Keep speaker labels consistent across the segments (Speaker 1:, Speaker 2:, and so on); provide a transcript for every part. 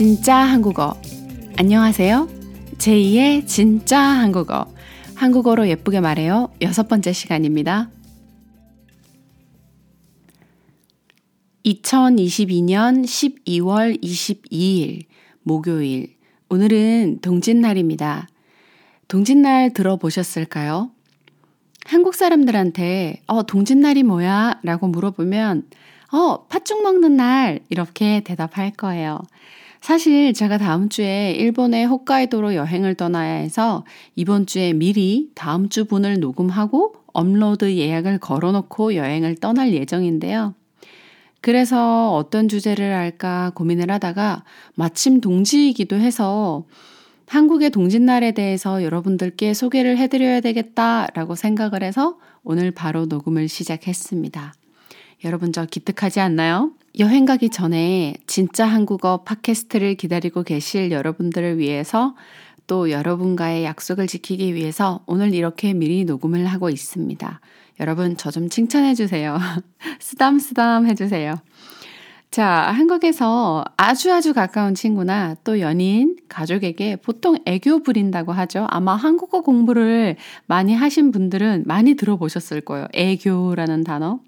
Speaker 1: 진짜 한국어. 안녕하세요. 제2의 진짜 한국어. 한국어로 예쁘게 말해요. 여섯 번째 시간입니다. 2022년 12월 22일, 목요일. 오늘은 동짓날입니다. 동짓날 들어보셨을까요? 한국 사람들한테, 어, 동짓날이 뭐야? 라고 물어보면, 어, 팥죽 먹는 날! 이렇게 대답할 거예요. 사실 제가 다음 주에 일본의 홋카이도로 여행을 떠나야 해서 이번 주에 미리 다음 주 분을 녹음하고 업로드 예약을 걸어놓고 여행을 떠날 예정인데요. 그래서 어떤 주제를 할까 고민을 하다가 마침 동지이기도 해서 한국의 동짓날에 대해서 여러분들께 소개를 해드려야 되겠다라고 생각을 해서 오늘 바로 녹음을 시작했습니다. 여러분 저 기특하지 않나요? 여행 가기 전에 진짜 한국어 팟캐스트를 기다리고 계실 여러분들을 위해서 또 여러분과의 약속을 지키기 위해서 오늘 이렇게 미리 녹음을 하고 있습니다. 여러분 저 좀 칭찬해 주세요. 쓰담쓰담 해 주세요. 자, 한국에서 아주 아주 가까운 친구나 또 연인, 가족에게 보통 애교 부린다고 하죠. 아마 한국어 공부를 많이 하신 분들은 많이 들어보셨을 거예요. 애교라는 단어.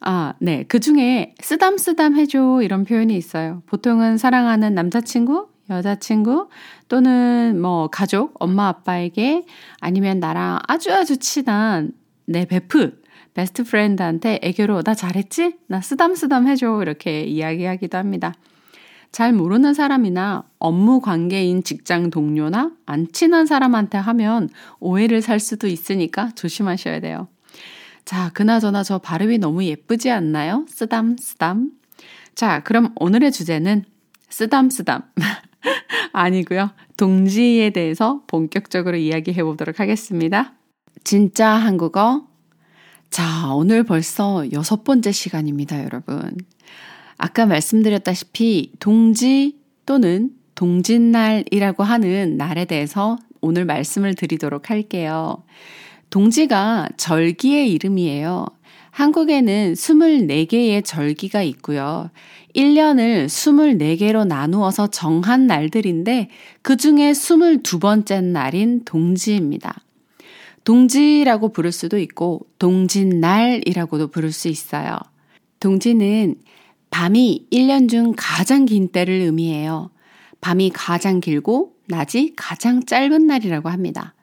Speaker 1: 아, 네. 그 중에 쓰담쓰담 해줘 이런 표현이 있어요. 보통은 사랑하는 남자친구, 여자친구 또는 뭐 가족, 엄마 아빠에게 아니면 나랑 아주 아주 친한 내 베프, 베스트 프렌드한테 애교로 나 잘했지? 나 쓰담쓰담 해줘 이렇게 이야기하기도 합니다. 잘 모르는 사람이나 업무 관계인 직장 동료나 안 친한 사람한테 하면 오해를 살 수도 있으니까 조심하셔야 돼요. 자, 그나저나 저 발음이 너무 예쁘지 않나요? 쓰담, 쓰담. 자, 그럼 오늘의 주제는 쓰담 쓰담. 아니고요. 동지에 대해서 본격적으로 이야기해 보도록 하겠습니다. 진짜 한국어. 자, 오늘 벌써 여섯 번째 시간입니다, 여러분. 아까 말씀드렸다시피 동지 또는 동짓날이라고 하는 날에 대해서 오늘 말씀을 드리도록 할게요. 동지가 절기의 이름이에요. 한국에는 24개의 절기가 있고요. 1년을 24개로 나누어서 정한 날들인데 그 중에 22번째 날인 동지입니다. 동지라고 부를 수도 있고 동짓날이라고도 부를 수 있어요. 동지는 밤이 1년 중 가장 긴 때를 의미해요. 밤이 가장 길고 낮이 가장 짧은 날이라고 합니다.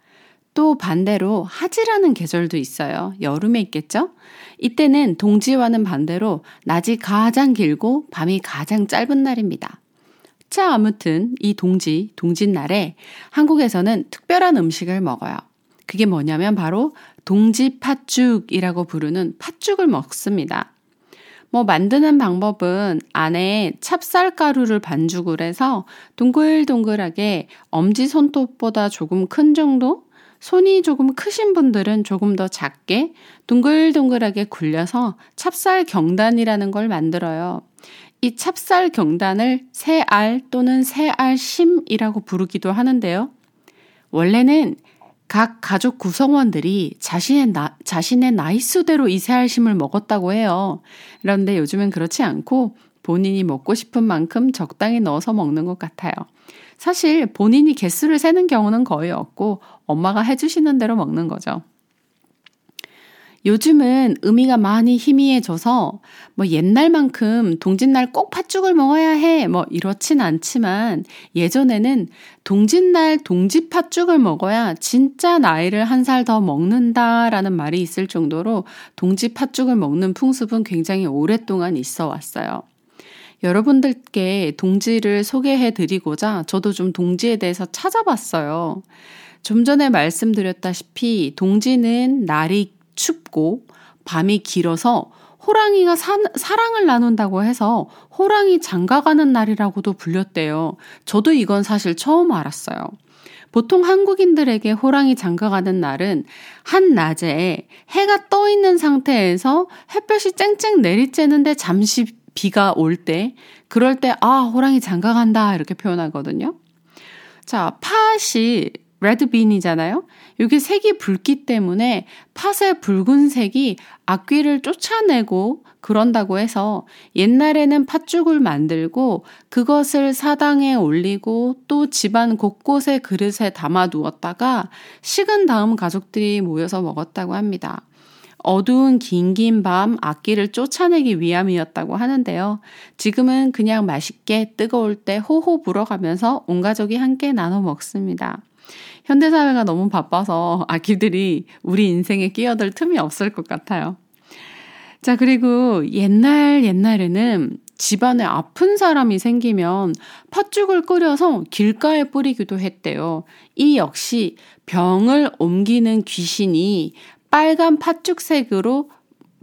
Speaker 1: 또 반대로 하지라는 계절도 있어요. 여름에 있겠죠? 이때는 동지와는 반대로 낮이 가장 길고 밤이 가장 짧은 날입니다. 자, 아무튼 이 동지, 동짓날에 한국에서는 특별한 음식을 먹어요. 그게 뭐냐면 바로 동지 팥죽이라고 부르는 팥죽을 먹습니다. 뭐 만드는 방법은 안에 찹쌀가루를 반죽을 해서 동글동글하게 엄지 손톱보다 조금 큰 정도 손이 조금 크신 분들은 조금 더 작게 동글동글하게 굴려서 찹쌀 경단이라는 걸 만들어요. 이 찹쌀 경단을 새알 또는 새알심이라고 부르기도 하는데요. 원래는 각 가족 구성원들이 자신의, 나, 자신의 나이수대로 이 새알심을 먹었다고 해요. 그런데 요즘은 그렇지 않고 본인이 먹고 싶은 만큼 적당히 넣어서 먹는 것 같아요. 사실 본인이 개수를 세는 경우는 거의 없고 엄마가 해주시는 대로 먹는 거죠. 요즘은 의미가 많이 희미해져서 뭐 옛날만큼 동짓날 꼭 팥죽을 먹어야 해. 뭐 이렇진 않지만 예전에는 동짓날 동지 팥죽을 먹어야 진짜 나이를 한 살 더 먹는다라는 말이 있을 정도로 동지 팥죽을 먹는 풍습은 굉장히 오랫동안 있어 왔어요. 여러분들께 동지를 소개해 드리고자 저도 좀 동지에 대해서 찾아봤어요. 좀 전에 말씀드렸다시피 동지는 날이 춥고 밤이 길어서 호랑이가 사, 사랑을 나눈다고 해서 호랑이 장가가는 날이라고도 불렸대요. 저도 이건 사실 처음 알았어요. 보통 한국인들에게 호랑이 장가가는 날은 한낮에 해가 떠 있는 상태에서 햇볕이 쨍쨍 내리쬐는데 잠시 비가 올 때, 그럴 때, 아, 호랑이 장가 간다, 이렇게 표현하거든요. 자, 팥이 레드빈이잖아요. 이게 색이 붉기 때문에 팥의 붉은색이 악귀를 쫓아내고 그런다고 해서 옛날에는 팥죽을 만들고 그것을 사당에 올리고 또 집안 곳곳에 그릇에 담아 두었다가 식은 다음 가족들이 모여서 먹었다고 합니다. 어두운 긴긴 밤 악기를 쫓아내기 위함이었다고 하는데요. 지금은 그냥 맛있게 뜨거울 때 호호 불어가면서 온 가족이 함께 나눠 먹습니다. 현대사회가 너무 바빠서 아기들이 우리 인생에 끼어들 틈이 없을 것 같아요. 자, 그리고 옛날 옛날에는 집안에 아픈 사람이 생기면 팥죽을 끓여서 길가에 뿌리기도 했대요. 이 역시 병을 옮기는 귀신이 빨간 팥죽색으로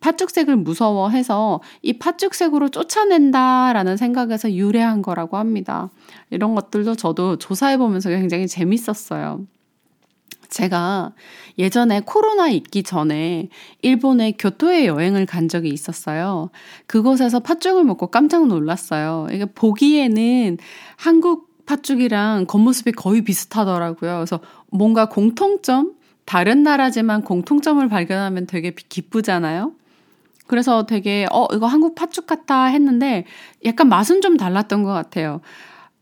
Speaker 1: 팥죽색을 무서워해서 이 팥죽색으로 쫓아낸다라는 생각에서 유래한 거라고 합니다. 이런 것들도 저도 조사해 보면서 굉장히 재밌었어요. 제가 예전에 코로나 있기 전에 일본의 교토에 여행을 간 적이 있었어요. 그곳에서 팥죽을 먹고 깜짝 놀랐어요. 이게 보기에는 한국 팥죽이랑 겉모습이 거의 비슷하더라고요. 그래서 뭔가 공통점? 다른 나라지만 공통점을 발견하면 되게 기쁘잖아요. 그래서 되게 어 이거 한국 팥죽 같다 했는데 약간 맛은 좀 달랐던 것 같아요.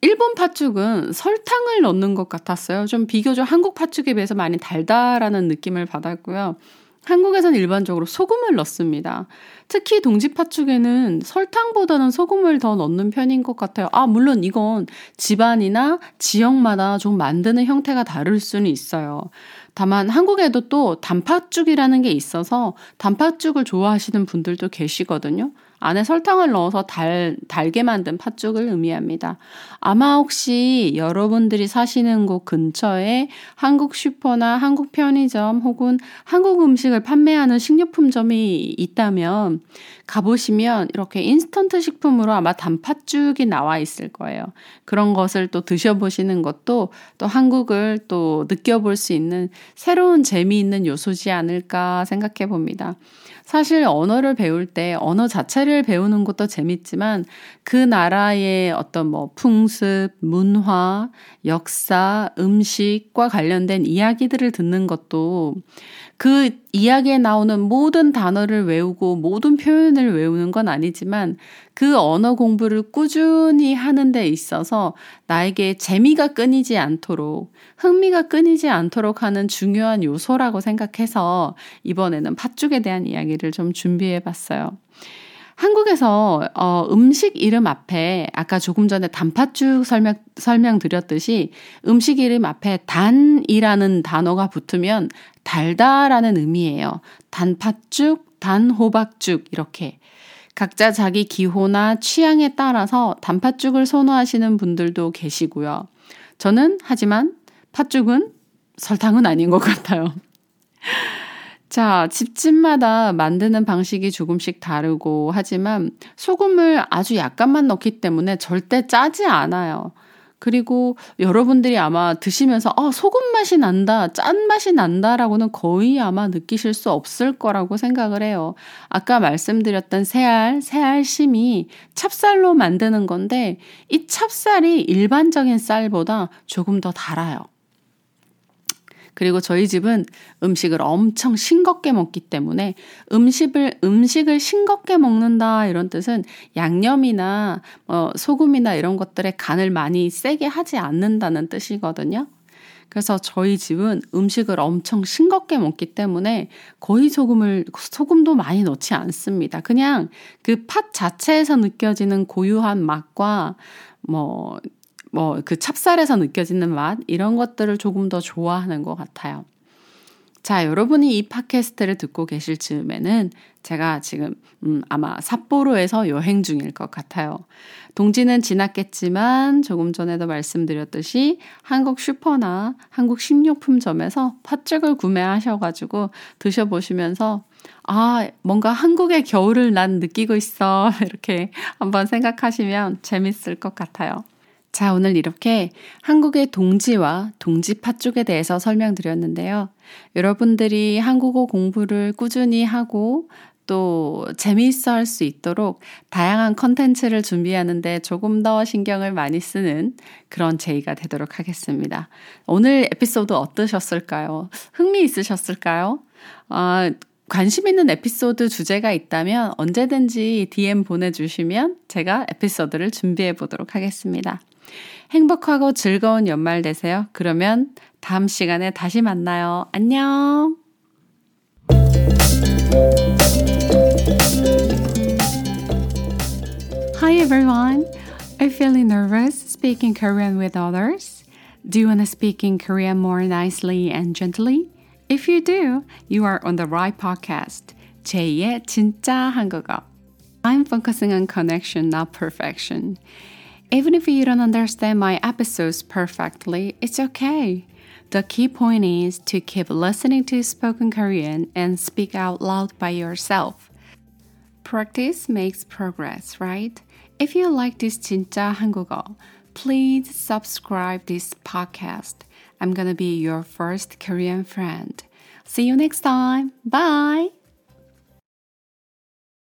Speaker 1: 일본 팥죽은 설탕을 넣는 것 같았어요. 좀 비교적 한국 팥죽에 비해서 많이 달다라는 느낌을 받았고요. 한국에서는 일반적으로 소금을 넣습니다. 특히 동지 팥죽에는 설탕보다는 소금을 더 넣는 편인 것 같아요. 아, 물론 이건 집안이나 지역마다 좀 만드는 형태가 다를 수는 있어요. 다만 한국에도 또 단팥죽이라는 게 있어서 단팥죽을 좋아하시는 분들도 계시거든요. 안에 설탕을 넣어서 달, 달게 만든 팥죽을 의미합니다. 아마 혹시 여러분들이 사시는 곳 근처에 한국 슈퍼나 한국 편의점 혹은 한국 음식을 판매하는 식료품점이 있다면 가보시면 이렇게 인스턴트 식품으로 아마 단팥죽이 나와 있을 거예요. 그런 것을 또 드셔보시는 것도 또 한국을 또 느껴볼 수 있는 새로운 재미있는 요소지 않을까 생각해 봅니다. 사실 언어를 배울 때 언어 자체를 배우는 것도 재밌지만 그 나라의 어떤 뭐 풍습, 문화, 역사, 음식과 관련된 이야기들을 듣는 것도 그 이야기에 나오는 모든 단어를 외우고 모든 표현을 외우는 건 아니지만 그 언어 공부를 꾸준히 하는 데 있어서 나에게 재미가 끊이지 않도록 흥미가 끊이지 않도록 하는 중요한 요소라고 생각해서 이번에는 팥죽에 대한 이야기를 좀 준비해 봤어요. 한국에서 어, 음식 이름 앞에 아까 조금 전에 단팥죽 설명 설명드렸듯이 음식 이름 앞에 단이라는 단어가 붙으면 달다라는 의미예요. 단팥죽, 단호박죽 이렇게 각자 자기 기호나 취향에 따라서 단팥죽을 선호하시는 분들도 계시고요. 저는 하지만 팥죽은 설탕은 아닌 것 같아요. 자, 집집마다 만드는 방식이 조금씩 다르고 하지만 소금을 아주 약간만 넣기 때문에 절대 짜지 않아요. 그리고 여러분들이 아마 드시면서 아, 소금 맛이 난다, 짠 맛이 난다라고는 거의 아마 느끼실 수 없을 거라고 생각을 해요. 아까 말씀드렸던 새알, 새알심이 찹쌀로 만드는 건데 이 찹쌀이 일반적인 쌀보다 조금 더 달아요. 그리고 저희 집은 음식을 엄청 싱겁게 먹기 때문에 음식을 음식을 싱겁게 먹는다 이런 뜻은 양념이나 어, 소금이나 이런 것들에 간을 많이 세게 하지 않는다는 뜻이거든요. 그래서 저희 집은 음식을 엄청 싱겁게 먹기 때문에 거의 소금을 소금도 많이 넣지 않습니다. 그냥 그 팥 자체에서 느껴지는 고유한 맛과 뭐 뭐 그 찹쌀에서 느껴지는 맛 이런 것들을 조금 더 좋아하는 것 같아요. 자, 여러분이 이 팟캐스트를 듣고 계실 즈음에는 제가 지금 음, 아마 삿포로에서 여행 중일 것 같아요. 동지는 지났겠지만 조금 전에도 말씀드렸듯이 한국 슈퍼나 한국 식료품점에서 팥죽을 구매하셔가지고 드셔보시면서 아, 뭔가 한국의 겨울을 난 느끼고 있어. 이렇게 한번 생각하시면 재밌을 것 같아요. 자, 오늘 이렇게 한국의 동지와 동지파 쪽에 대해서 설명드렸는데요. 여러분들이 한국어 공부를 꾸준히 하고 또 재미있어 할 수 있도록 다양한 컨텐츠를 준비하는데 조금 더 신경을 많이 쓰는 그런 제이가 되도록 하겠습니다. 오늘 에피소드 어떠셨을까요? 흥미 있으셨을까요? 아, 관심 있는 에피소드 주제가 있다면 언제든지 DM 보내주시면 제가 에피소드를 준비해 보도록 하겠습니다. 행복하고 즐거운 연말 되세요. 그러면 다음 시간에 다시 만나요. 안녕! Hi everyone! Are you feeling nervous speaking Korean with others? Do you want to speak in Korean more nicely and gently? If you do, you are on the right podcast. 제2의 진짜 한국어. I'm focusing on connection, not perfection. Even if you don't understand my episodes perfectly, it's okay. The key point is to keep listening to spoken Korean and speak out loud by yourself. Practice makes progress, right? If you like this 진짜 한국어, please subscribe this podcast. I'm gonna be your first Korean friend. See you next time. Bye.